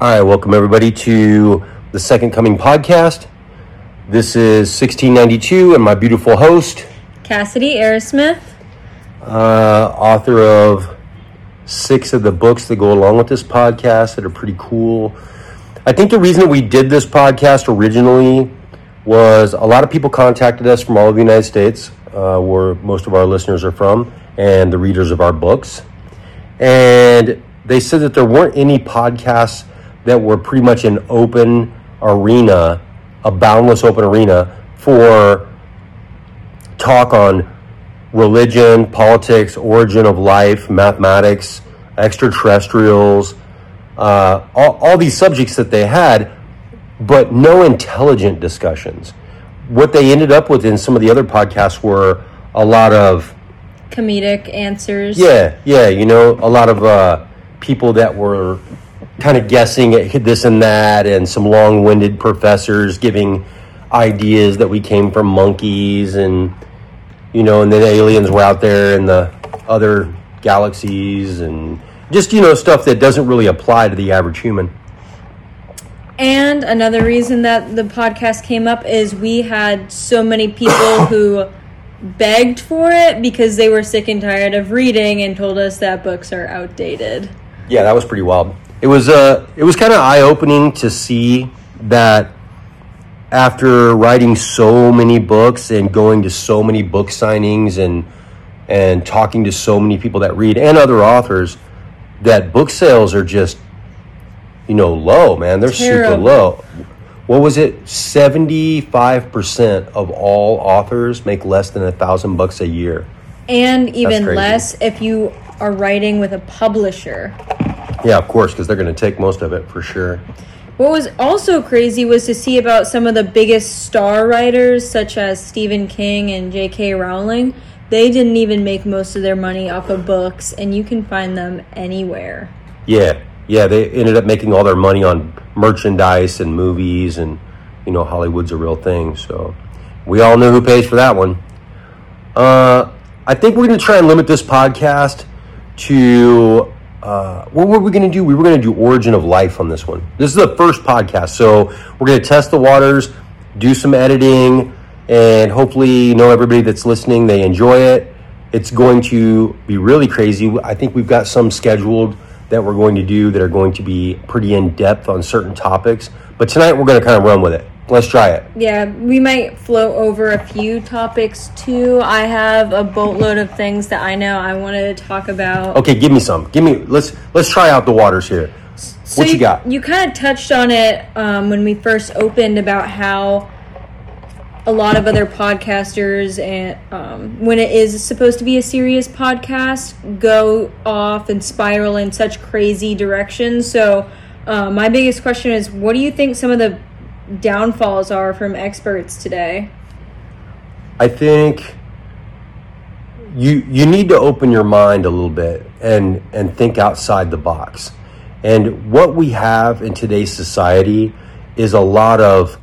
All right, welcome everybody to the Second Coming podcast. This is 1692, and my beautiful host, Cassidy Aerosmith. uh, author of six of the books that go along with this podcast that are pretty cool. I think the reason that we did this podcast originally was a lot of people contacted us from all over the United States, uh, where most of our listeners are from, and the readers of our books. And they said that there weren't any podcasts that were pretty much an open arena, a boundless open arena for talk on religion, politics, origin of life, mathematics, extraterrestrials, uh, all, all these subjects that they had, but no intelligent discussions. What they ended up with in some of the other podcasts were a lot of Comedic answers. yeah, yeah, you know, a lot of uh, people that were kind of guessing at this and that, and some long winded professors giving ideas that we came from monkeys, and, you know, and then aliens were out there in the other galaxies, and just, you know, stuff that doesn't really apply to the average human. And another reason that the podcast came up is we had so many people who begged for it because they were sick and tired of reading and told us that books are outdated. Yeah, that was pretty wild. It was uh it was kind of eye opening to see that after writing so many books and going to so many book signings and and talking to so many people that read and other authors that book sales are just you know low, man. They're super low. What was it? Seventy-five percent of all authors make less than a thousand bucks a year. And even less if you are writing with a publisher. Yeah, of course, because they're going to take most of it for sure. What was also crazy was to see about some of the biggest star writers, such as Stephen King and J.K. Rowling. They didn't even make most of their money off of books, and you can find them anywhere. Yeah, yeah, they ended up making all their money on merchandise and movies, and you know Hollywood's a real thing. So we all know who pays for that one. Uh, I think we're going to try and limit this podcast to uh, what were we going to do? We were going to do origin of life on this one. This is the first podcast, so we're going to test the waters, do some editing, and hopefully, you know, everybody that's listening they enjoy it. It's going to be really crazy. I think we've got some scheduled that we're going to do that are going to be pretty in depth on certain topics. But tonight we're going to kind of run with it. Let's try it. Yeah, we might float over a few topics too. I have a boatload of things that I know I wanted to talk about. Okay, give me some. Give me. Let's let's try out the waters here. So what you got? You kind of touched on it um, when we first opened about how a lot of other podcasters and um, when it is supposed to be a serious podcast go off and spiral in such crazy directions. So uh, my biggest question is, what do you think some of the downfalls are from experts today? I think you you need to open your mind a little bit and and think outside the box. And what we have in today's society is a lot of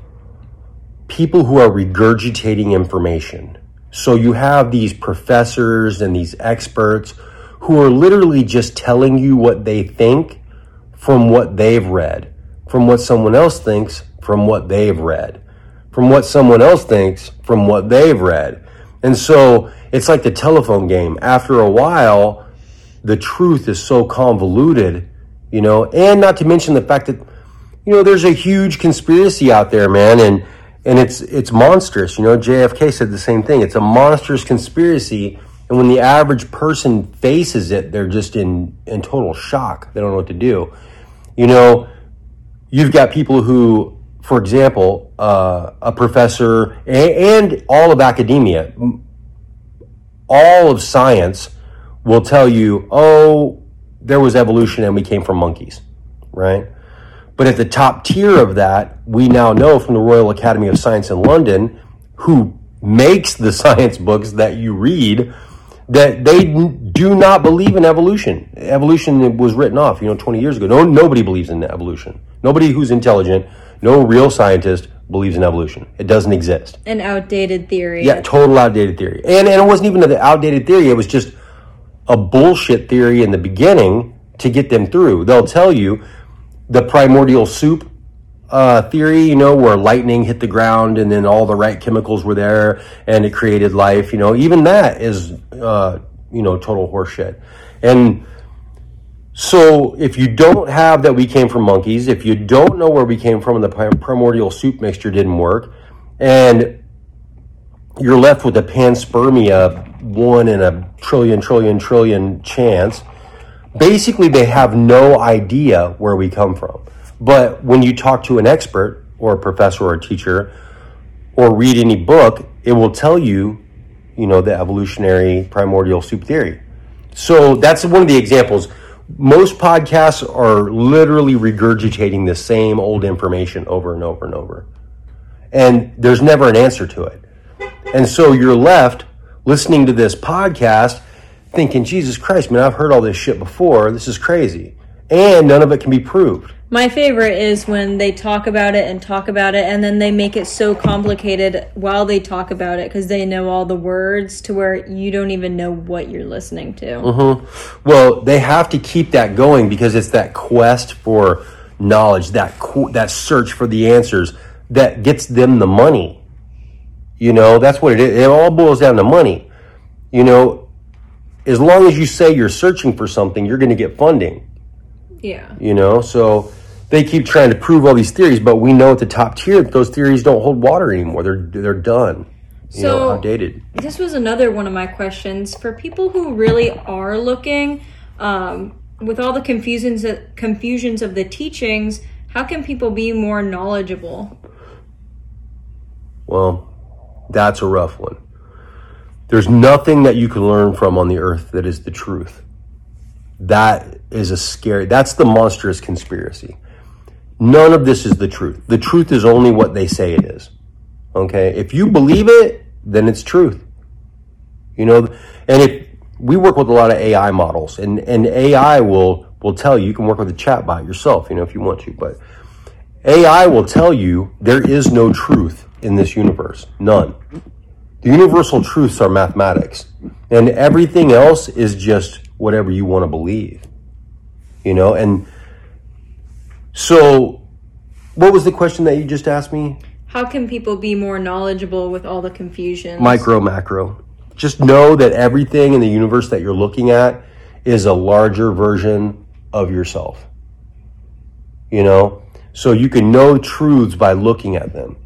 people who are regurgitating information. So you have these professors and these experts who are literally just telling you what they think from what they've read, from what someone else thinks from what they've read, from what someone else thinks from what they've read. And so it's like the telephone game. After a while, the truth is so convoluted, you know, and not to mention the fact that, you know, there's a huge conspiracy out there, man, and and it's it's monstrous. You know, JFK said the same thing. It's a monstrous conspiracy, and when the average person faces it, they're just in in total shock. They don't know what to do. You know, you've got people who, for example, uh, a professor and, and all of academia, all of science will tell you, oh, there was evolution and we came from monkeys, right? But at the top tier of that, we now know from the Royal Academy of Science in London, who makes the science books that you read, that they do not believe in evolution. Evolution was written off, you know, 20 years ago. No, nobody believes in evolution. Nobody who's intelligent, no real scientist believes in evolution. It doesn't exist. An outdated theory. Yeah, total outdated theory. And, and it wasn't even the outdated theory, it was just a bullshit theory in the beginning to get them through. They'll tell you the primordial soup uh, theory, you know, where lightning hit the ground and then all the right chemicals were there and it created life, you know, even that is, uh, you know, total horseshit. And so if you don't have that we came from monkeys, if you don't know where we came from and the primordial soup mixture didn't work, and you're left with a panspermia one in a trillion, trillion, trillion chance, basically they have no idea where we come from. But when you talk to an expert or a professor or a teacher or read any book, it will tell you, you know, the evolutionary primordial soup theory. So that's one of the examples most podcasts are literally regurgitating the same old information over and over and over. And there's never an answer to it. And so you're left listening to this podcast thinking, Jesus Christ, man, I've heard all this shit before. This is crazy. And none of it can be proved. My favorite is when they talk about it and talk about it, and then they make it so complicated while they talk about it because they know all the words to where you don't even know what you're listening to. Mm-hmm. Well, they have to keep that going because it's that quest for knowledge, that that search for the answers that gets them the money. You know, that's what it is. It all boils down to money. You know, as long as you say you're searching for something, you're going to get funding. Yeah. You know, so they keep trying to prove all these theories, but we know at the top tier that those theories don't hold water anymore. They're they're done. You so, know, outdated. This was another one of my questions for people who really are looking um, with all the confusions confusions of the teachings. How can people be more knowledgeable? Well, that's a rough one. There's nothing that you can learn from on the earth that is the truth. That is a scary, that's the monstrous conspiracy. None of this is the truth. The truth is only what they say it is. Okay? If you believe it, then it's truth. You know, and if we work with a lot of AI models and, and AI will will tell you you can work with a chatbot yourself, you know, if you want to, but AI will tell you there is no truth in this universe. None. The universal truths are mathematics. And everything else is just whatever you want to believe. You know, and so, what was the question that you just asked me? How can people be more knowledgeable with all the confusion? Micro, macro. Just know that everything in the universe that you're looking at is a larger version of yourself. You know? So you can know truths by looking at them.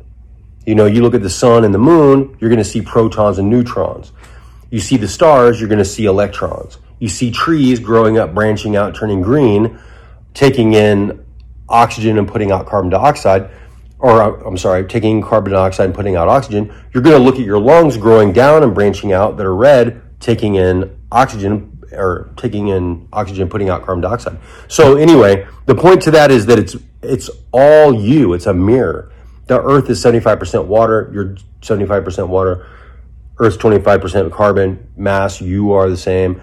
You know, you look at the sun and the moon, you're going to see protons and neutrons. You see the stars, you're going to see electrons. You see trees growing up, branching out, turning green, taking in oxygen and putting out carbon dioxide, or uh, I'm sorry, taking carbon dioxide and putting out oxygen, you're going to look at your lungs growing down and branching out that are red, taking in oxygen or taking in oxygen, putting out carbon dioxide. So anyway, the point to that is that it's it's all you. It's a mirror. The Earth is 75% water. You're 75% water. Earth's 25% carbon mass. You are the same.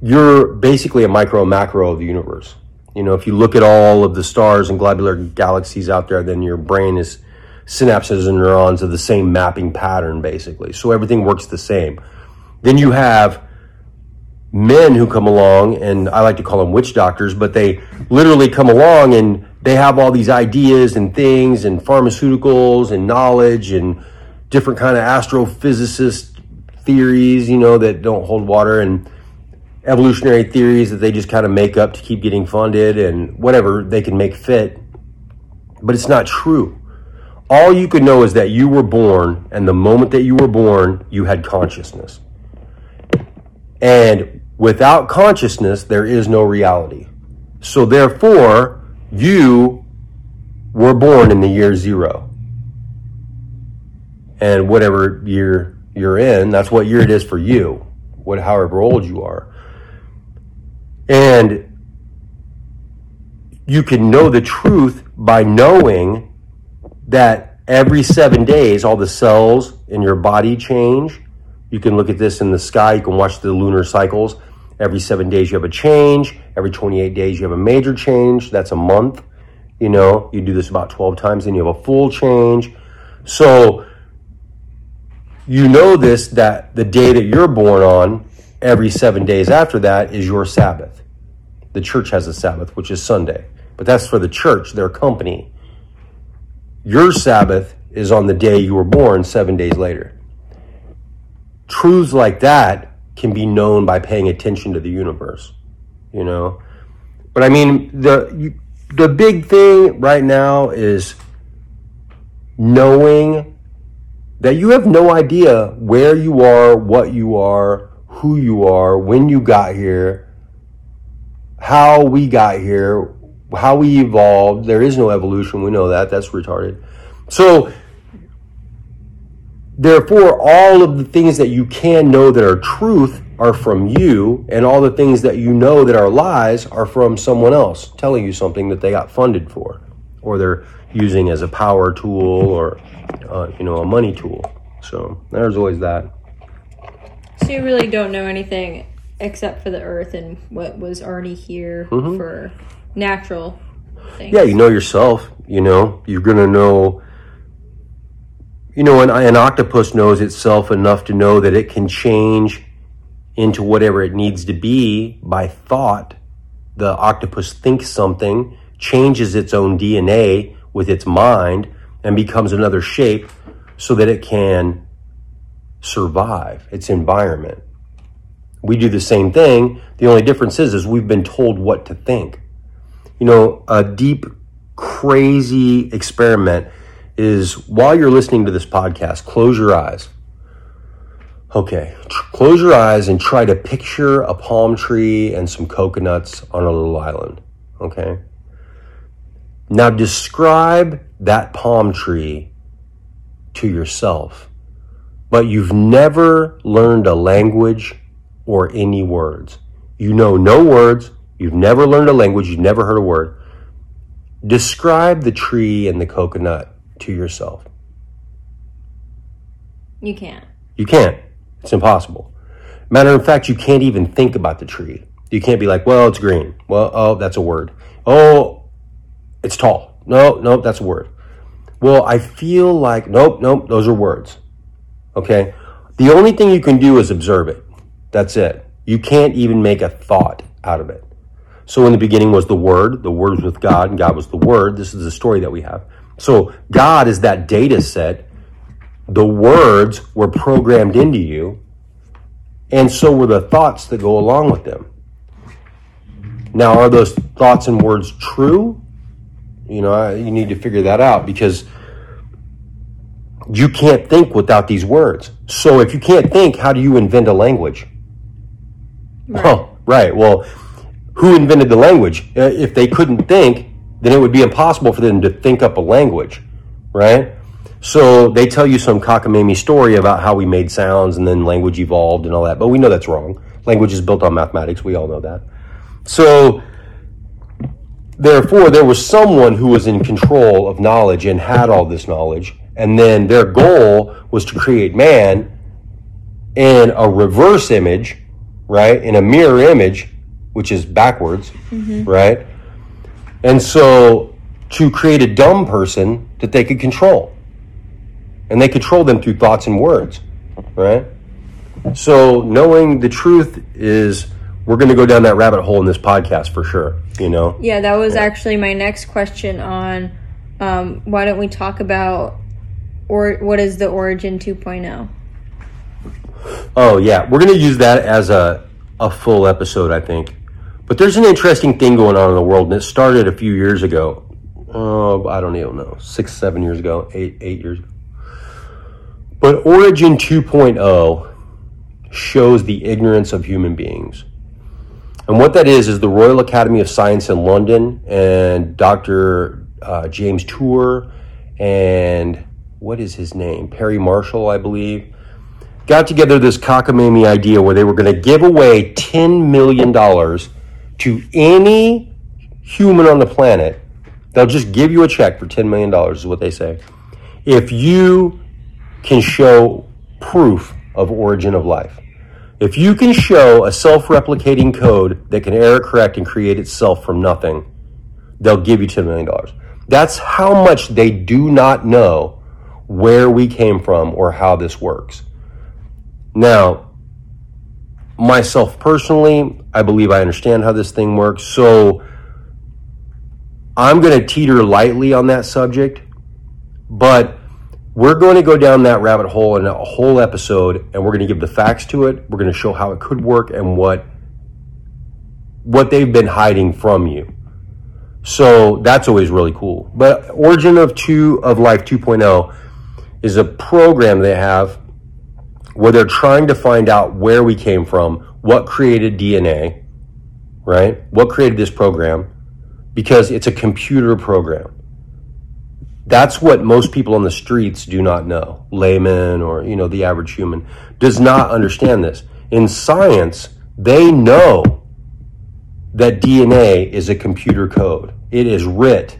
You're basically a micro macro of the universe. You know, if you look at all of the stars and globular galaxies out there, then your brain is synapses and neurons of the same mapping pattern, basically. So everything works the same. Then you have men who come along, and I like to call them witch doctors, but they literally come along and they have all these ideas and things and pharmaceuticals and knowledge and different kind of astrophysicist theories, you know, that don't hold water. And evolutionary theories that they just kind of make up to keep getting funded and whatever they can make fit. But it's not true. All you could know is that you were born, and the moment that you were born, you had consciousness. And without consciousness, there is no reality. So therefore, you were born in the year zero. And whatever year you're in, that's what year it is for you, what however old you are. And you can know the truth by knowing that every seven days, all the cells in your body change. You can look at this in the sky. You can watch the lunar cycles. Every seven days, you have a change. Every 28 days, you have a major change. That's a month. You know, you do this about 12 times, and you have a full change. So, you know this that the day that you're born on every seven days after that is your Sabbath. The church has a Sabbath, which is Sunday. but that's for the church, their company. Your Sabbath is on the day you were born, seven days later. Truths like that can be known by paying attention to the universe, you know. But I mean, the the big thing right now is knowing that you have no idea where you are, what you are, who you are, when you got here, how we got here, how we evolved. There is no evolution. We know that. That's retarded. So, therefore, all of the things that you can know that are truth are from you, and all the things that you know that are lies are from someone else telling you something that they got funded for, or they're using as a power tool or uh, you know a money tool. So there's always that. So you really don't know anything except for the earth and what was already here for natural things. Yeah, you know yourself. You know you're gonna know. You know, an, an octopus knows itself enough to know that it can change into whatever it needs to be by thought. The octopus thinks something, changes its own DNA with its mind, and becomes another shape so that it can survive its environment. We do the same thing. The only difference is, is we've been told what to think. You know, a deep, crazy experiment is while you're listening to this podcast, close your eyes. Okay, close your eyes and try to picture a palm tree and some coconuts on a little island. Okay. Now describe that palm tree to yourself, but you've never learned a language or any words. You know no words, you've never learned a language, you've never heard a word. Describe the tree and the coconut to yourself. You can't. You can't. It's impossible. Matter of fact, you can't even think about the tree. You can't be like, well, it's green. Well, oh, that's a word. Oh, it's tall. No, no, that's a word. Well, I feel like, nope, nope, those are words. Okay? The only thing you can do is observe it. That's it. You can't even make a thought out of it. So in the beginning was the Word, the Word was with God, and God was the Word. This is the story that we have. So God is that data set. The words were programmed into you, and so were the thoughts that go along with them. Now, are those thoughts and words true? You know, I- you need to figure that out because you can't think without these words. So if you can't think, how do you invent a language? Oh, right. Well, who invented the language? Uh, If they couldn't think, then it would be impossible for them to think up a language, right? So they tell you some cockamamie story about how we made sounds and then language evolved and all that, but we know that's wrong. Language is built on mathematics. We all know that. So therefore, there was someone who was in control of knowledge and had all this knowledge, and then their goal was to create man in a reverse image, right? In a mirror image, which is backwards, mm-hmm. right? And so to create a dumb person that they could control. And they control them through thoughts and words, right? So knowing the truth is we're going to go down that rabbit hole in this podcast for sure, you know. Yeah, that was actually my next question on um, why don't we talk about or what is the origin oh? 2.0? Oh yeah, we're going to use that as a a full episode, I think. But there's an interesting thing going on in the world, and it started a few years ago. Oh, I don't even know, six, seven years ago, eight, eight years ago. But Origin 2.0 shows the ignorance of human beings. And what that is, is the Royal Academy of Science in London and Dr. Uh, James Tour and what is his name? Perry Marshall, I believe got together this cockamamie idea where they were going to give away $10 million to any human on the planet. They'll just give you a check for $10 million, is what they say. If you can show proof of origin of life. If you can show a self replicating code that can error correct and create itself from nothing, they'll give you $10 million. That's how much they do not know where we came from or how this works. Now, myself personally, I believe I understand how this thing works. So I'm going to teeter lightly on that subject, but we're going to go down that rabbit hole in a whole episode and we're going to give the facts to it. We're going to show how it could work and what what they've been hiding from you. So that's always really cool. But Origin of 2 of Life 2.0 is a program they have where they're trying to find out where we came from, what created DNA, right? What created this program because it's a computer program. That's what most people on the streets do not know. Layman or, you know, the average human does not understand this. In science, they know that DNA is a computer code. It is writ.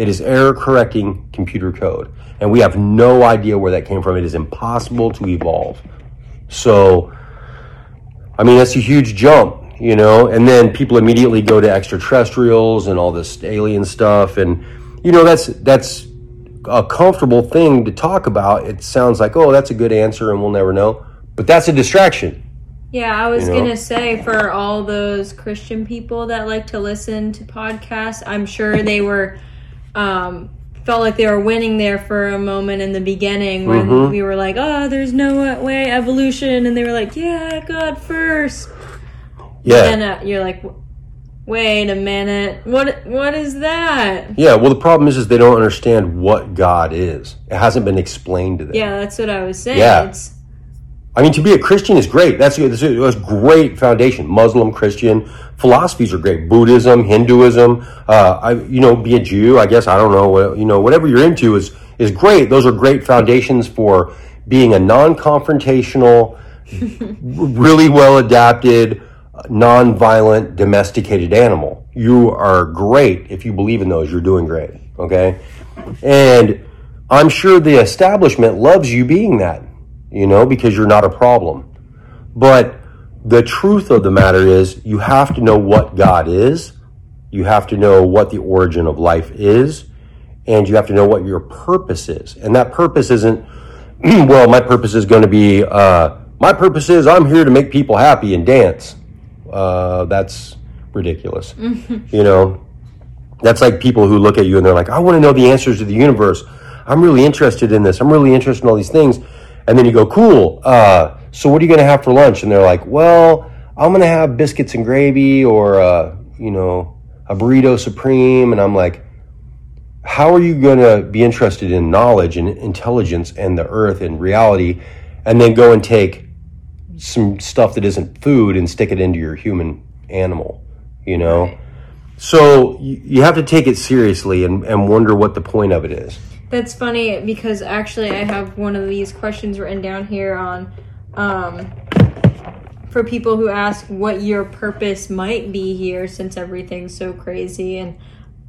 It is error correcting computer code. And we have no idea where that came from. It is impossible to evolve. So, I mean, that's a huge jump you know, and then people immediately go to extraterrestrials and all this alien stuff, and you know that's that's a comfortable thing to talk about. It sounds like, oh, that's a good answer, and we'll never know, but that's a distraction. Yeah, I was you know? gonna say for all those Christian people that like to listen to podcasts, I'm sure they were um, felt like they were winning there for a moment in the beginning when mm-hmm. we were like, oh, there's no way evolution, and they were like, yeah, God first. Yeah. And uh, you're like, wait a minute, what what is that? Yeah. Well, the problem is, is they don't understand what God is. It hasn't been explained to them. Yeah, that's what I was saying. Yeah. It's, I mean, to be a Christian is great. That's, that's a, great foundation. Muslim, Christian philosophies are great. Buddhism, Hinduism. Uh, I, you know, be a Jew. I guess I don't know. You know, whatever you're into is is great. Those are great foundations for being a non-confrontational, really well adapted, non-violent domesticated animal. You are great if you believe in those. You're doing great. Okay, and I'm sure the establishment loves you being that. You know, because you're not a problem. But the truth of the matter is, you have to know what God is. You have to know what the origin of life is, and you have to know what your purpose is. And that purpose isn't, well, my purpose is going to be, uh, my purpose is I'm here to make people happy and dance uh, that's ridiculous. you know, that's like people who look at you and they're like, I want to know the answers to the universe. I'm really interested in this. I'm really interested in all these things. And then you go, cool. Uh, so what are you going to have for lunch? And they're like, well, I'm going to have biscuits and gravy or, uh, you know, a burrito supreme. And I'm like, how are you going to be interested in knowledge and intelligence and the earth and reality and then go and take some stuff that isn't food and stick it into your human animal, you know? So you have to take it seriously and, and wonder what the point of it is. That's funny because actually I have one of these questions written down here on um, for people who ask what your purpose might be here since everything's so crazy and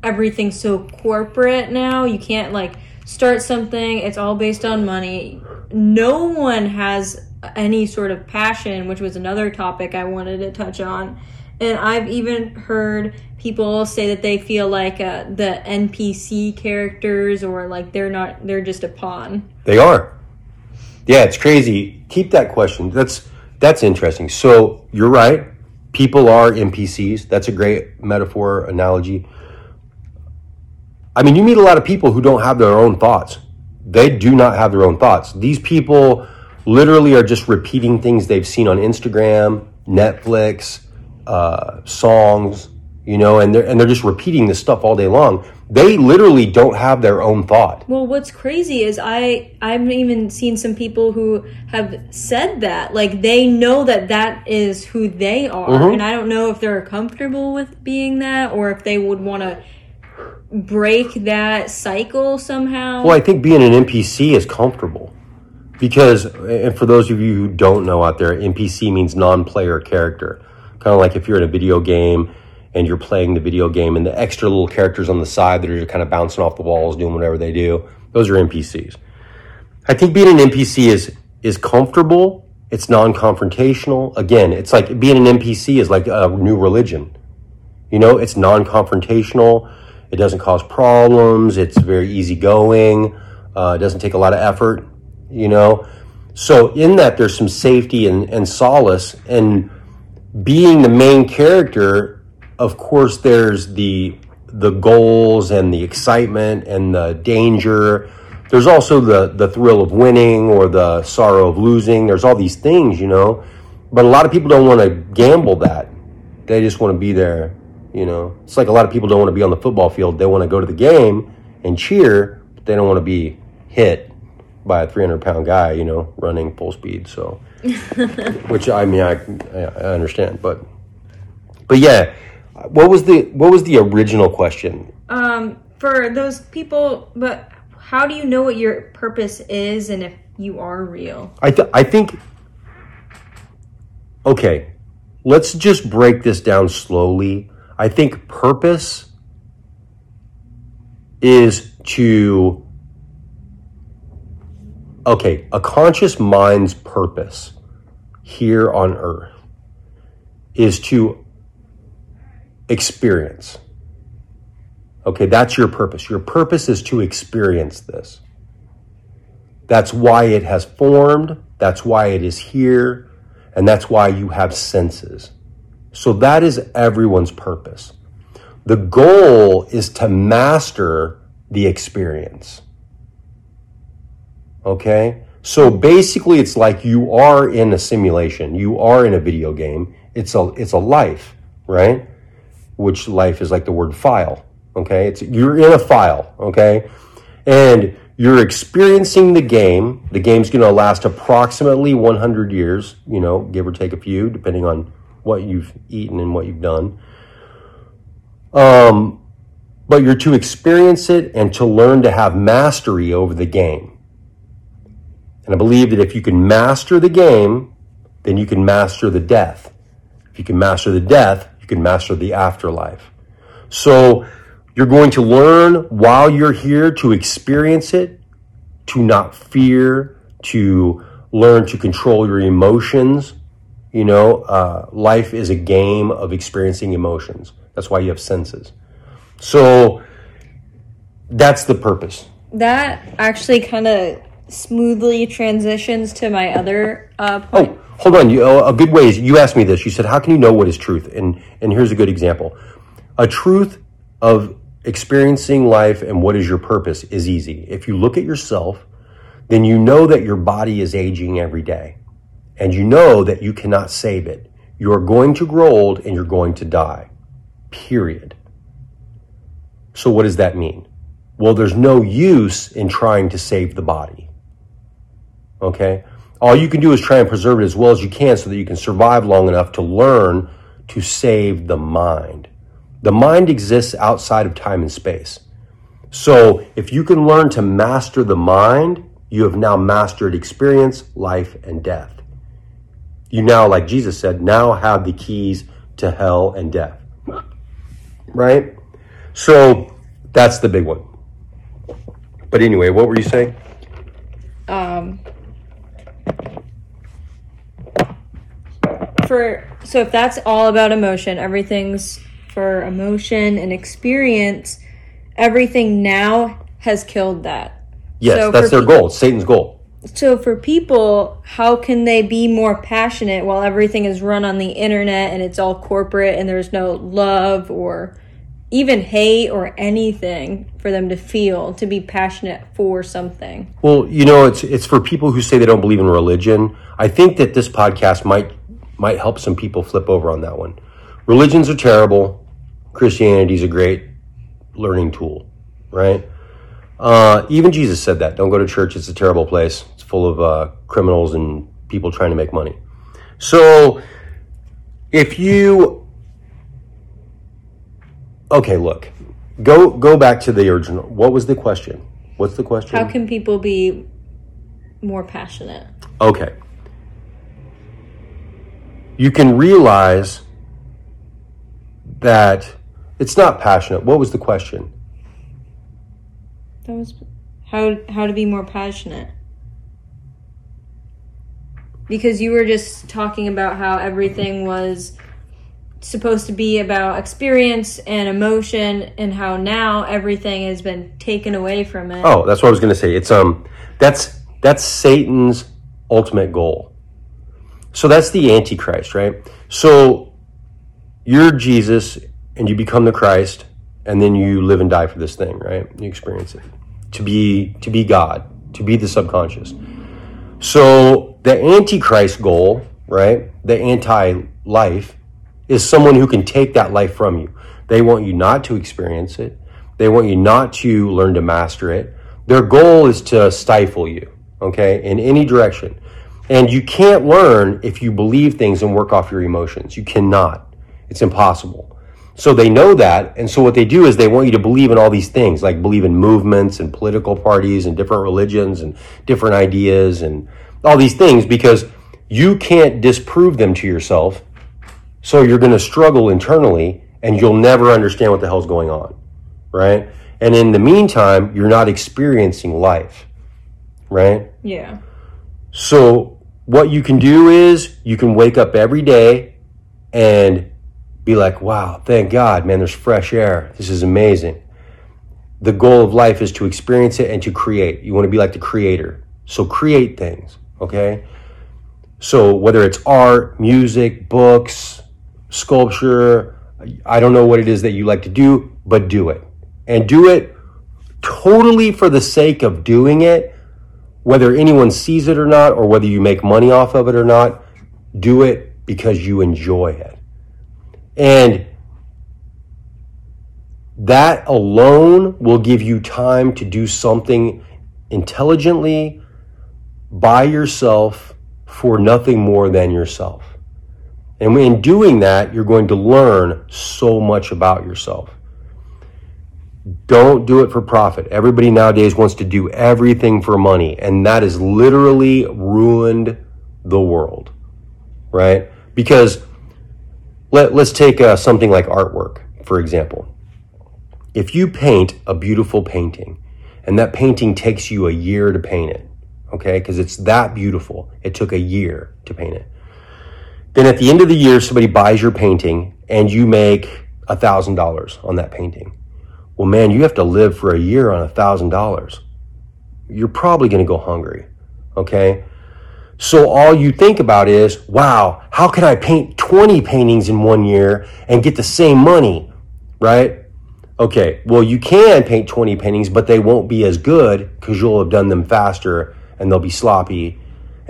everything's so corporate now. You can't like start something, it's all based on money. No one has any sort of passion, which was another topic I wanted to touch on. And I've even heard people say that they feel like uh, the NPC characters or like they're not, they're just a pawn. They are. Yeah, it's crazy. Keep that question. That's that's interesting. So you're right. People are NPCs. That's a great metaphor analogy. I mean, you meet a lot of people who don't have their own thoughts. They do not have their own thoughts. These people literally are just repeating things they've seen on Instagram, Netflix, uh, songs, you know, and they're and they're just repeating this stuff all day long. They literally don't have their own thought. Well, what's crazy is I I've even seen some people who have said that like they know that that is who they are, mm-hmm. and I don't know if they're comfortable with being that or if they would want to break that cycle somehow. Well, I think being an NPC is comfortable because and for those of you who don't know out there npc means non-player character kind of like if you're in a video game and you're playing the video game and the extra little characters on the side that are just kind of bouncing off the walls doing whatever they do those are npcs i think being an npc is is comfortable. It's non-confrontational. Again it's like being an npc is like a new religion. You know it's non-confrontational. It doesn't cause problems. It's very easygoing. Uh, it doesn't take a lot of effort you know? So in that, there's some safety and, and solace. And being the main character, of course, there's the the goals and the excitement and the danger. There's also the the thrill of winning or the sorrow of losing. There's all these things, you know. But a lot of people don't want to gamble that. They just want to be there, you know. It's like a lot of people don't want to be on the football field. They want to go to the game and cheer, but they don't want to be hit by a 300 pound guy, you know, running full speed. So, which I mean, I, I understand, but, but yeah, what was the what was the original question? Um, for those people, but how do you know what your purpose is and if you are real? I th- I think. Okay, let's just break this down slowly. I think purpose is to okay, a conscious mind's purpose here on earth is to experience. Okay, that's your purpose. Your purpose is to experience this. That's why it has formed, that's why it is here, and that's why you have senses. So that is everyone's purpose. The goal is to master the experience. Okay? So basically it's like you are in a simulation. You are in a video game. It's a it's a life, right? Which life is like the word file. Okay? It's you're in a file, okay? And you're experiencing the game. The game's going to last approximately 100 years, you know, give or take a few depending on what you've eaten and what you've done. Um but you're to experience it and to learn to have mastery over the game. And I believe that if you can master the game, then you can master the death. If you can master the death, you can master the afterlife. So you're going to learn while you're here to experience it, to not fear, to learn to control your emotions. You know, uh, life is a game of experiencing emotions. That's why you have senses. So that's the purpose. That actually kind of smoothly transitions to my other uh, point. Oh, hold on. You, uh, a good way is you asked me this. You said, "How can you know what is truth?" And and here's a good example. A truth of experiencing life and what is your purpose is easy. If you look at yourself, then you know that your body is aging every day, and you know that you cannot save it. You are going to grow old and you're going to die. Period. So what does that mean? Well, there's no use in trying to save the body. Okay? All you can do is try and preserve it as well as you can so that you can survive long enough to learn to save the mind. The mind exists outside of time and space. So if you can learn to master the mind, you have now mastered experience, life, and death. You now, like Jesus said, now have the keys to hell and death. Right? So that's the big one. But anyway, what were you saying? Um, for so if that's all about emotion, everything's for emotion and experience. Everything now has killed that. Yes, So that's their goal. Satan's goal. So for people, how can they be more passionate while everything is run on the internet and it's all corporate and there's no love or even hate or anything for them to feel to be passionate for something? Well, you know, it's it's for people who say they don't believe in religion. I think that this podcast might might help some people flip over on that one. Religions are terrible. Christianity is a great learning tool, right? Uh, even Jesus said that. Don't go to church. It's a terrible place. It's full of uh, criminals and people trying to make money. So, if you okay, look, go go back to the original. What was the question? What's the question? How can people be more passionate? Okay. You can realize that it's not passionate. What was the question? That was how how to be more passionate. Because you were just talking about how everything was supposed to be about experience and emotion and how now everything has been taken away from it. Oh, that's what I was going to say. It's um that's that's Satan's ultimate goal. So that's the antichrist, right? So you're Jesus and you become the Christ and then you live and die for this thing, right? You experience it to be to be God, to be the subconscious. So the antichrist goal, right? The anti-life is someone who can take that life from you. They want you not to experience it. They want you not to learn to master it. Their goal is to stifle you, okay, in any direction. And you can't learn if you believe things and work off your emotions. You cannot. It's impossible. So they know that. And so what they do is they want you to believe in all these things, like believe in movements and political parties and different religions and different ideas and all these things because you can't disprove them to yourself. So you're going to struggle internally and you'll never understand what the hell's going on. Right. And in the meantime, you're not experiencing life. Right. Yeah. So what you can do is you can wake up every day and be like, wow, thank God, man, there's fresh air. This is amazing. The goal of life is to experience it and to create. You want to be like the creator. So create things, okay? So whether it's art, music, books, sculpture, I don't know what it is that you like to do, but do it. And do it totally for the sake of doing it, whether anyone sees it or not, or whether you make money off of it or not. Do it because you enjoy it. And that alone will give you time to do something intelligently by yourself for nothing more than yourself. And in doing that, you're going to learn so much about yourself. Don't do it for profit. Everybody nowadays wants to do everything for money, and that has literally ruined the world, right? Because let, let's take uh, something like artwork, for example. If you paint a beautiful painting and that painting takes you a year to paint it, okay, because it's that beautiful, it took a year to paint it. Then at the end of the year, somebody buys your painting and you make a thousand dollars on that painting. Well, man, you have to live for a year on a thousand dollars. You're probably going to go hungry, okay? So all you think about is, wow, how can I paint 20 paintings in one year and get the same money, right? Okay, well, you can paint 20 paintings, but they won't be as good because you'll have done them faster and they'll be sloppy.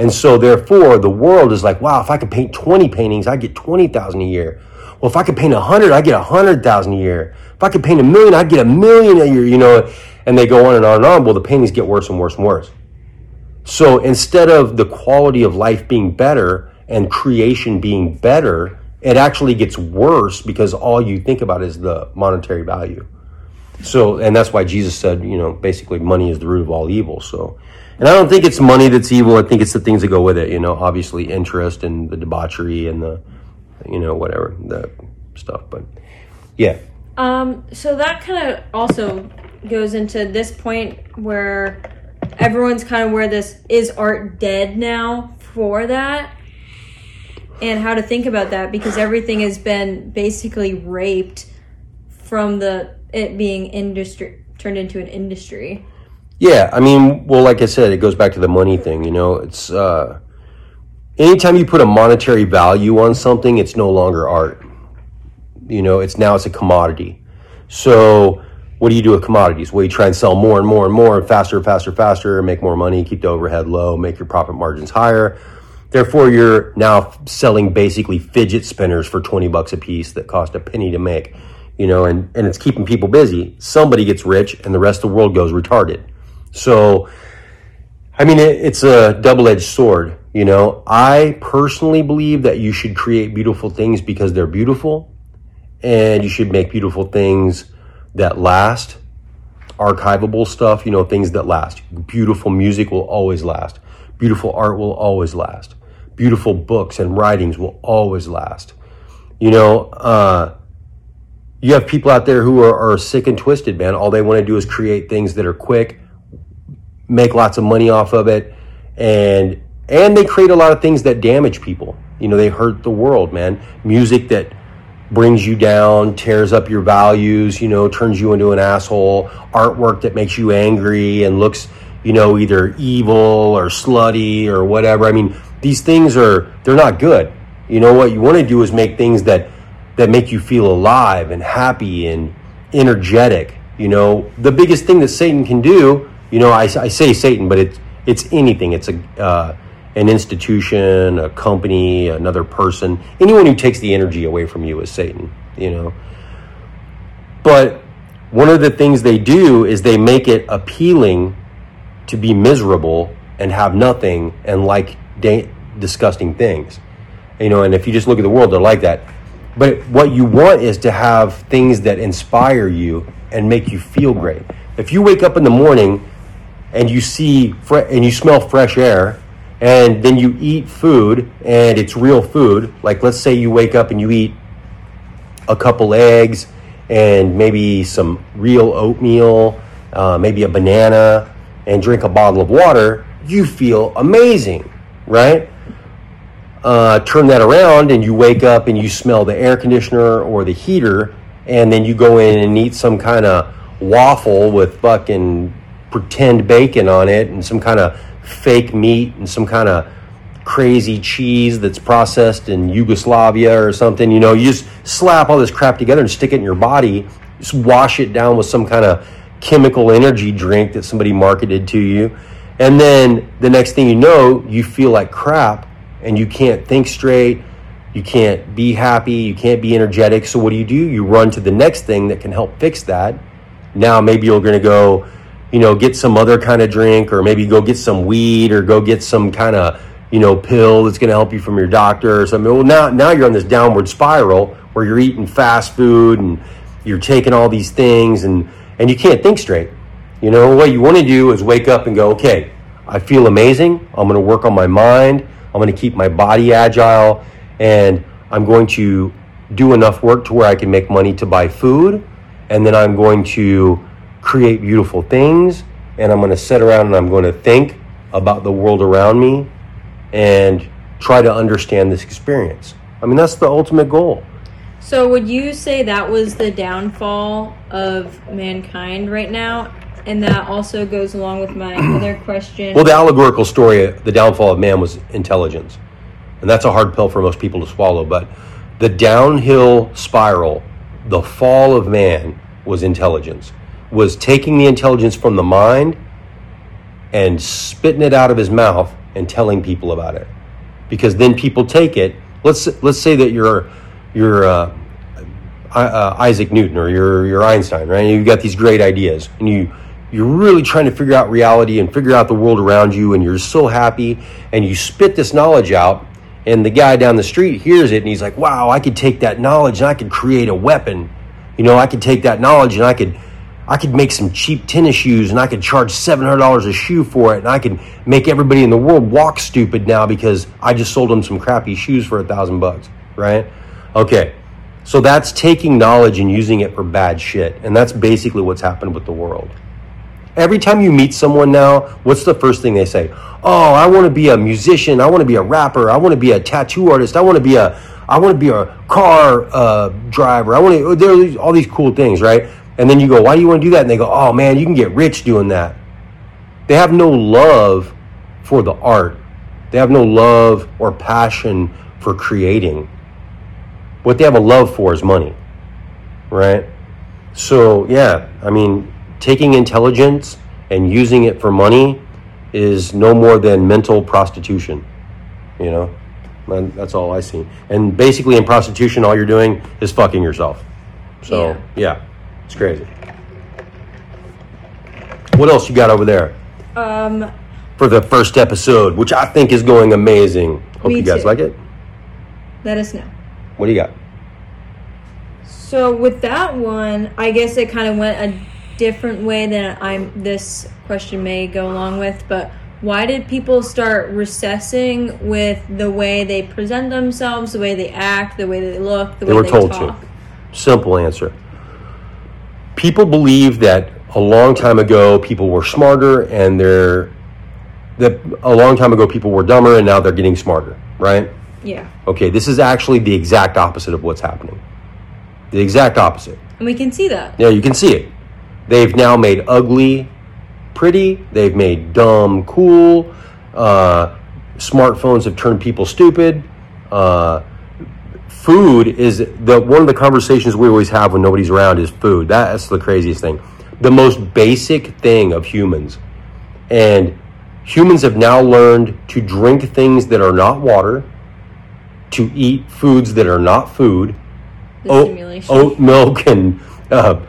And so therefore, the world is like, wow, if I could paint 20 paintings, I get 20,000 a year. Well, if I could paint 100, I get 100,000 a year. If I could paint a million, I'd get a million a year, you know, and they go on and on and on. Well, the paintings get worse and worse and worse. So instead of the quality of life being better and creation being better, it actually gets worse because all you think about is the monetary value. So, and that's why Jesus said, you know, basically money is the root of all evil. So, and I don't think it's money that's evil. I think it's the things that go with it, you know, obviously interest and the debauchery and the, you know, whatever, the stuff. But yeah. Um, so that kind of also goes into this point where everyone's kind of where this is art dead now for that and how to think about that because everything has been basically raped from the it being industry turned into an industry yeah i mean well like i said it goes back to the money thing you know it's uh anytime you put a monetary value on something it's no longer art you know it's now it's a commodity so what do you do with commodities? Well, you try and sell more and more and more, and faster, faster, faster, make more money, keep the overhead low, make your profit margins higher. Therefore, you're now selling basically fidget spinners for 20 bucks a piece that cost a penny to make, you know, and, and it's keeping people busy. Somebody gets rich and the rest of the world goes retarded. So, I mean, it, it's a double edged sword, you know. I personally believe that you should create beautiful things because they're beautiful, and you should make beautiful things that last, archivable stuff, you know, things that last. Beautiful music will always last. Beautiful art will always last. Beautiful books and writings will always last. You know, uh, you have people out there who are, are sick and twisted, man. All they want to do is create things that are quick, make lots of money off of it, and and they create a lot of things that damage people. You know, they hurt the world, man. Music that brings you down, tears up your values, you know, turns you into an asshole, artwork that makes you angry and looks, you know, either evil or slutty or whatever. I mean, these things are they're not good. You know what you want to do is make things that that make you feel alive and happy and energetic. You know, the biggest thing that Satan can do, you know, I, I say Satan, but it's it's anything. It's a uh, an institution, a company, another person. Anyone who takes the energy away from you is Satan. You know, but one of the things they do is they make it appealing to be miserable and have nothing and like da- disgusting things. You know, and if you just look at the world, they're like that. But what you want is to have things that inspire you and make you feel great. If you wake up in the morning and you see fre- and you smell fresh air and then you eat food and it's real food, like let's say you wake up and you eat a couple eggs and maybe some real oatmeal, uh, maybe a banana, and drink a bottle of water, you feel amazing, right? Uh, turn that around and you wake up and you smell the air conditioner or the heater, and then you go in and eat some kind of waffle with fucking pretend bacon on it and some kind of fake meat and some kind of crazy cheese that's processed in Yugoslavia or something. You know, you just slap all this crap together and stick it in your body, just wash it down with some kind of chemical energy drink that somebody marketed to you. And then the next thing you know, you feel like crap and you can't think straight. You can't be happy. You can't be energetic. So, what do you do? You run to the next thing that can help fix that. Now, maybe you're going to go, you know, get some other kind of drink, or maybe go get some weed, or go get some kind of you know, pill that's going to help you from your doctor or something. Well, now, now you're on this downward spiral where you're eating fast food and you're taking all these things and, and you can't think straight. You know, what you want to do is wake up and go, okay, I feel amazing. I'm going to work on my mind. I'm going to keep my body agile and I'm going to do enough work to where I can make money to buy food. And then I'm going to create beautiful things. And I'm going to sit around and I'm going to think about the world around me and try to understand this experience. I mean, that's the ultimate goal. So, would you say that was the downfall of mankind right now? And that also goes along with my other question. Well, the allegorical story, the downfall of man was intelligence. And that's a hard pill for most people to swallow. But the downhill spiral, the fall of man, was intelligence, was taking the intelligence from the mind and spitting it out of his mouth and telling people about it. Because then people take it. Let's let's say that you're you're uh, uh, Isaac Newton or you're you're Einstein right? You've got these great ideas and you you're really trying to figure out reality and figure out the world around you and you're so happy and you spit this knowledge out and the guy down the street hears it and he's like wow I could take that knowledge and I could create a weapon. You know I could take that knowledge and I could I could make some cheap tennis shoes and I could charge $700 a shoe for it and I could make everybody in the world walk stupid now because I just sold them some crappy shoes for a thousand bucks, right? Okay. So that's taking knowledge and using it for bad shit. And that's basically what's happened with the world. Every time you meet someone now, what's the first thing they say? Oh, I want to be a musician. I want to be a rapper. I want to be a tattoo artist. I want to be a I want to be a car uh, driver. I want to. There are all these cool things, right? And then you go, why do you want to do that? And they go, oh man, you can get rich doing that. They have no love for the art. They have no love or passion for creating. What they have a love for is money, right? So, yeah, I mean, taking intelligence and using it for money is no more than mental prostitution, you know? And that's all I see. And basically, in prostitution, all you're doing is fucking yourself. So, yeah. yeah. It's crazy. What else you got over there? Um, for the first episode, which I think is going amazing. Hope you guys too. like it. Let us know. What do you got? So with that one, I guess it kind of went a different way than I'm. This question may go along with, but why did people start recessing with the way they present themselves, the way they act, the way they look, the they way were they told talk? to. Simple answer people believe that a long time ago people were smarter and they're that a long time ago people were dumber and now they're getting smarter, right? Yeah. Okay, this is actually the exact opposite of what's happening. The exact opposite. And we can see that. Yeah, you can see it. They've now made ugly pretty, they've made dumb cool. Uh, smartphones have turned people stupid. Uh, food is the one of the conversations we always have when nobody's around is food. That's the craziest thing. The most basic thing of humans. And humans have now learned to drink things that are not water, to eat foods that are not food, The oat, oat milk and uh,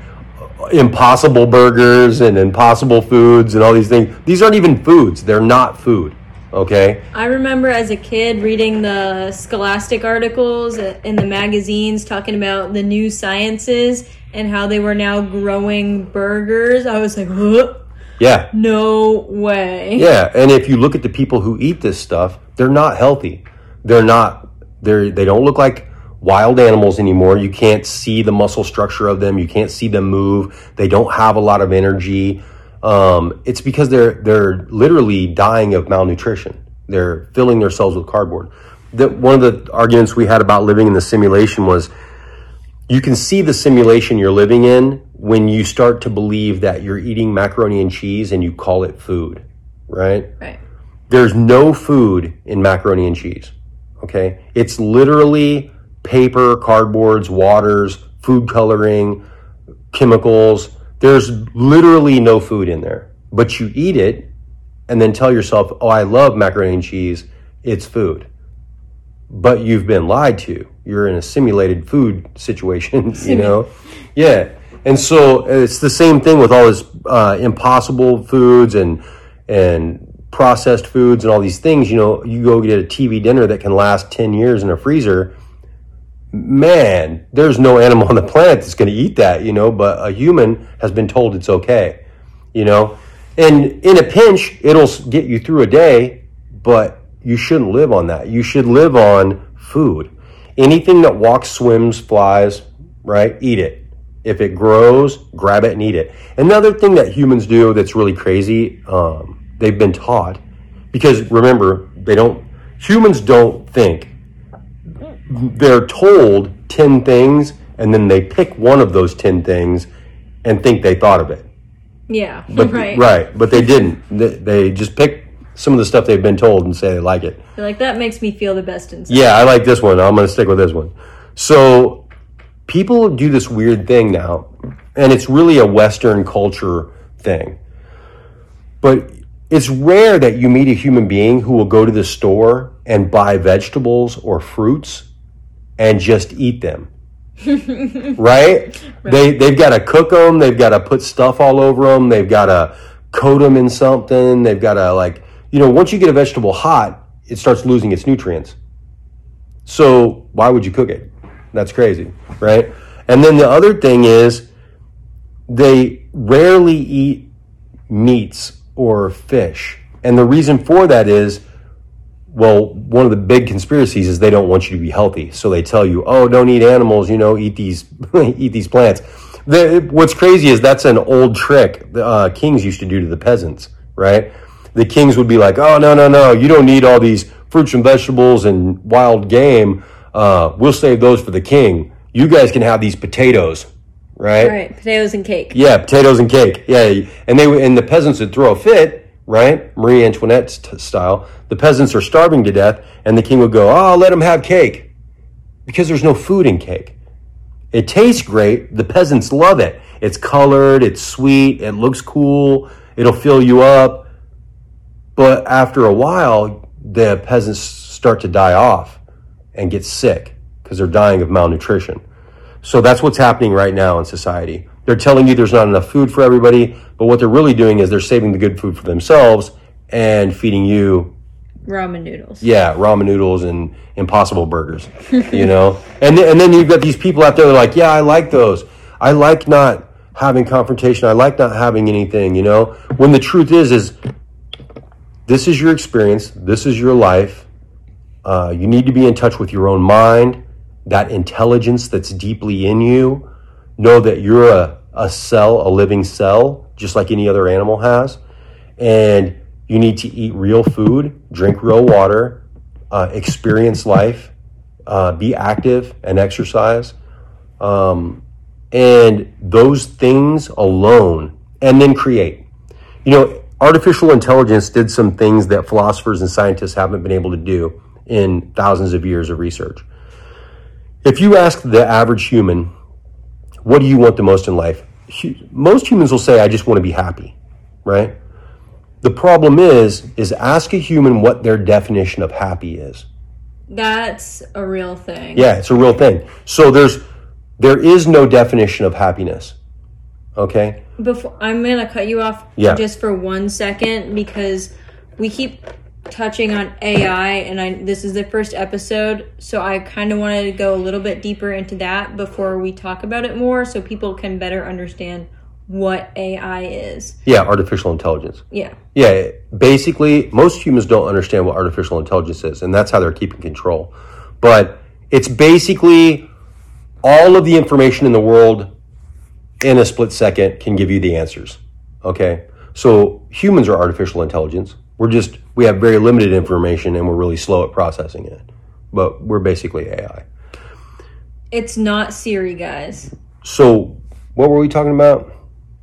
impossible burgers and impossible foods and all these things. These aren't even foods. They're not food. Okay. I remember as a kid reading the scholastic articles in the magazines talking about the new sciences and how they were now growing burgers. I was like, huh? Yeah. no way. Yeah, and if you look at the people who eat this stuff, they're not healthy. They're not. They're they don't look like wild animals anymore. You can't see the muscle structure of them. You can't see them move. They don't have a lot of energy. Um, it's because they're they're literally dying of malnutrition. They're filling themselves with cardboard. The, one of the arguments we had about living in the simulation was you can see the simulation you're living in when you start to believe that you're eating macaroni and cheese and you call it food, right? Right. There's no food in macaroni and cheese. Okay. It's literally paper, cardboards, waters, food coloring, chemicals. There's literally no food in there. But you eat it and then tell yourself, oh, I love macaroni and cheese. It's food. But you've been lied to. You're in a simulated food situation, you know? Yeah. And so it's the same thing with all this uh, impossible foods and and processed foods and all these things. You know, you go get a TV dinner that can last ten years in a freezer. Man, there's no animal on the planet that's going to eat that. You know, but a human has been told it's okay. You know, and in a pinch, it'll get you through a day, but you shouldn't live on that. You should live on food. Anything that walks, swims, flies, right? Eat it. If it grows, grab it and eat it. Another thing that humans do that's really crazy, um, they've been taught, because remember, they don't, humans don't think. They're told 10 things and then they pick one of those 10 things and think they thought of it. Yeah. But, right. right. But they didn't. They, they just pick some of the stuff they've been told and say they like it. They're like that makes me feel the best inside. Yeah, I like this one. I'm going to stick with this one. So people do this weird thing now, and it's really a Western culture thing. But it's rare that you meet a human being who will go to the store and buy vegetables or fruits and just eat them. right? They they've got to cook them. They've got to put stuff all over them. They've got to coat them in something. They've got to like you know once you get a vegetable hot, it starts losing its nutrients. So why would you cook it? That's crazy, right? And then the other thing is they rarely eat meats or fish. And the reason for that is well, one of the big conspiracies is they don't want you to be healthy. So they tell you, "Oh, don't eat animals, you know, eat these eat these plants." The, what's crazy is that's an old trick the uh, kings used to do to the peasants, right? The kings would be like, "Oh, no, no, no, you don't need all these fruits and vegetables and wild game. Uh, we'll save those for the king. You guys can have these potatoes, right? Right. Potatoes and cake. Yeah, potatoes and cake. Yeah, and they and the peasants would throw a fit, right? Marie Antoinette st- style. The peasants are starving to death, and the king would go, "Oh, let them have cake," because there's no food in cake. It tastes great. The peasants love it. It's colored. It's sweet. It looks cool. It'll fill you up. But after a while, the peasants start to die off and get sick because they're dying of malnutrition. So that's what's happening right now in society. They're telling you there's not enough food for everybody, but what they're really doing is they're saving the good food for themselves and feeding you, Ramen noodles. yeah, ramen noodles and impossible burgers, you know? And, th- and then you've got these people out there that are like, yeah, I like those. I like not having confrontation. I like not having anything, you know? When the truth is, is this is your experience. This is your life. Uh, you need to be in touch with your own mind, that intelligence that's deeply in you. Know that you're a, a cell, a living cell, just like any other animal has. And you need to eat real food, drink real water, uh, experience life, uh, be active and exercise. Um, and those things alone, and then create. You know, artificial intelligence did some things that philosophers and scientists haven't been able to do in thousands of years of research. if you ask the average human, what do you want the most in life? Most humans will say, I just want to be happy, right? The problem is, is ask a human what their definition of happy is. That's a real thing. Yeah, it's a real thing. So there's, there is no definition of happiness. Okay? Before I'm gonna cut you off Yeah. just for one second because we keep touching on AI, and I this is the first episode, so I kind of wanted to go a little bit deeper into that before we talk about it more, so people can better understand what AI is. Yeah, artificial intelligence. Yeah. Yeah, basically, most humans don't understand what artificial intelligence is, and that's how they're keeping control. But it's basically all of the information in the world in a split second can give you the answers. Okay? So humans are artificial intelligence. We're just, we have very limited information and we're really slow at processing it. But we're basically AI. It's not Siri, guys. So, what were we talking about?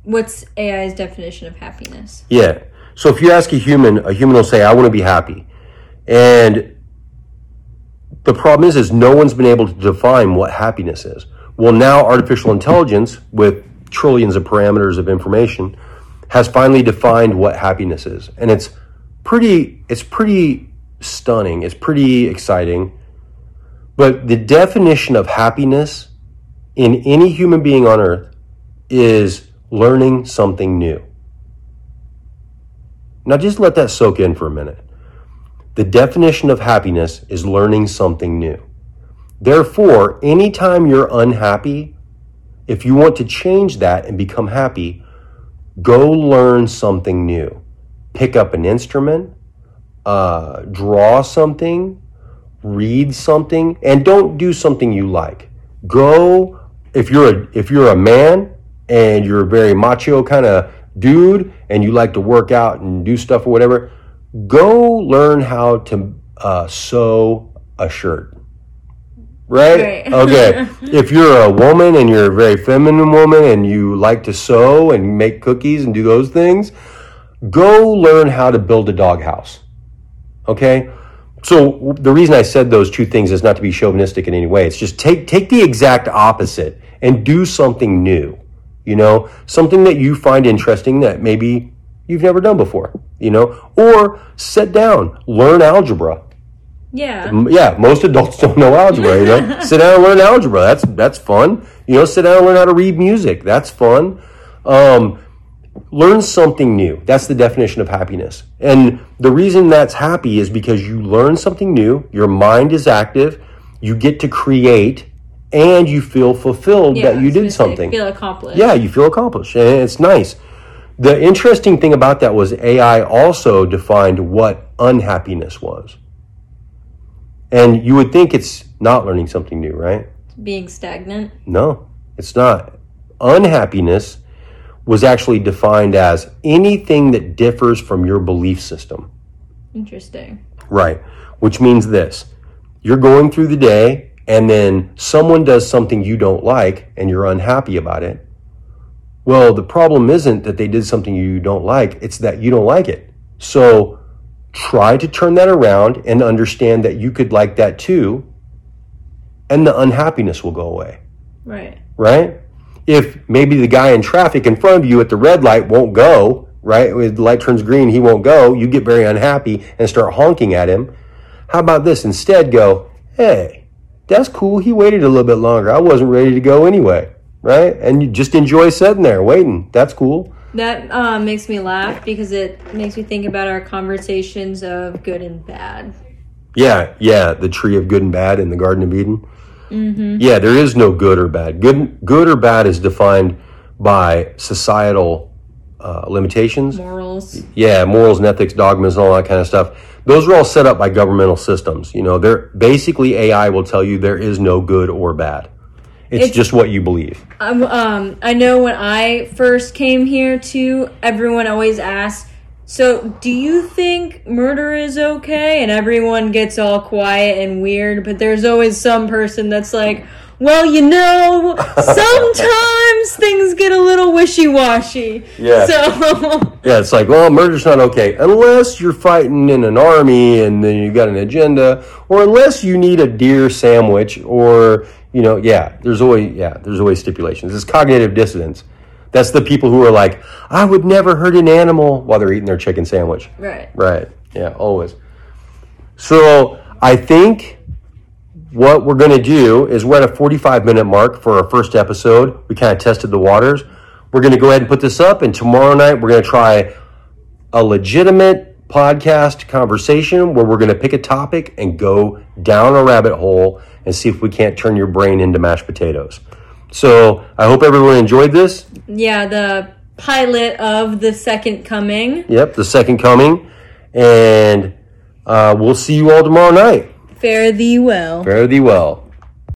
What's AI's definition of happiness? Yeah. So if you ask a human, a human will say, "I want to be happy," and the problem is, is no one's been able to define what happiness is. Well, now artificial intelligence, with trillions of parameters of information, has finally defined what happiness is, and it's pretty. It's pretty stunning. It's pretty exciting. But the definition of happiness in any human being on earth is learning something new. Now just let that soak in for a minute. The definition of happiness is learning something new. Therefore, anytime you're unhappy, if you want to change that and become happy, go learn something new. Pick up an instrument, uh, draw something, read something, and don't do something you like. Go if you're a if you're a man and you're a very macho kind of dude and you like to work out and do stuff or whatever, go learn how to uh, sew a shirt. Right? Right. okay. If you're a woman and you're a very feminine woman and you like to sew and make cookies and do those things, go learn how to build a doghouse. Okay? So the reason I said those two things is not to be chauvinistic in any way. It's just take take the exact opposite and do something new. You know, something that you find interesting that maybe you've never done before. You know, or sit down, learn algebra. Yeah. Yeah, most adults don't know algebra. You know, sit down and learn algebra. That's that's fun. You know, sit down and learn how to read music. That's fun. Um, learn something new. That's the definition of happiness. And the reason that's happy is because you learn something new. Your mind is active. You get to create, and you feel fulfilled Yeah, that you I was gonna did say, something. Feel accomplished. Yeah, you feel accomplished, and it's nice. The interesting thing about that was AI also defined what unhappiness was. And you would think it's not learning something new, right? Being stagnant. No, it's not. Unhappiness was actually defined as anything that differs from your belief system. Interesting. Right. Which means this you're going through the day, and then someone does something you don't like, and you're unhappy about it. Well, the problem isn't that they did something you don't like, it's that you don't like it. So try to turn that around and understand that you could like that too, and the unhappiness will go away Right. right? If maybe the guy in traffic in front of you at the red light won't go, right? When the light turns green, he won't go. You get very unhappy and start honking at him. How about this? Instead, go, hey, that's cool. He waited a little bit longer. I wasn't ready to go anyway, right? And you just enjoy sitting there waiting. That's cool. That uh, makes me laugh because it makes me think about our conversations of good and bad. Yeah, yeah. The tree of good and bad in the Garden of Eden. Yeah, there is no good or bad. Good, good or bad is defined by societal uh, limitations. Morals. yeah, morals and ethics, dogmas, and all that kind of stuff. Those are all set up by governmental systems. You know, they're basically AI will tell you there is no good or bad. It's, It's- just what you believe. Um, um, I know when I first came here too, everyone always asks, "So, do you think murder is okay?" And everyone gets all quiet and weird, but there's always some person that's like, "Well, you know, sometimes things get a little wishy-washy." Yeah. So, Yeah, it's like, well, murder's not okay unless you're fighting in an army and then you got an agenda, or unless you need a deer sandwich, or you know, yeah, there's always yeah, there's always stipulations. It's cognitive dissonance. That's the people who are like, I would never hurt an animal while they're eating their chicken sandwich. Right. Right. Yeah, always. So I think what we're going to do is we're at a 45 minute mark for our first episode. We kind of tested the waters. We're going to go ahead and put this up, and tomorrow night we're going to try a legitimate podcast conversation where we're going to pick a topic and go down a rabbit hole and see if we can't turn your brain into mashed potatoes. So I hope everyone enjoyed this. Yeah, the pilot of the second coming. Yep, the second coming. And uh, we'll see you all tomorrow night. Fare thee well. Fare thee well.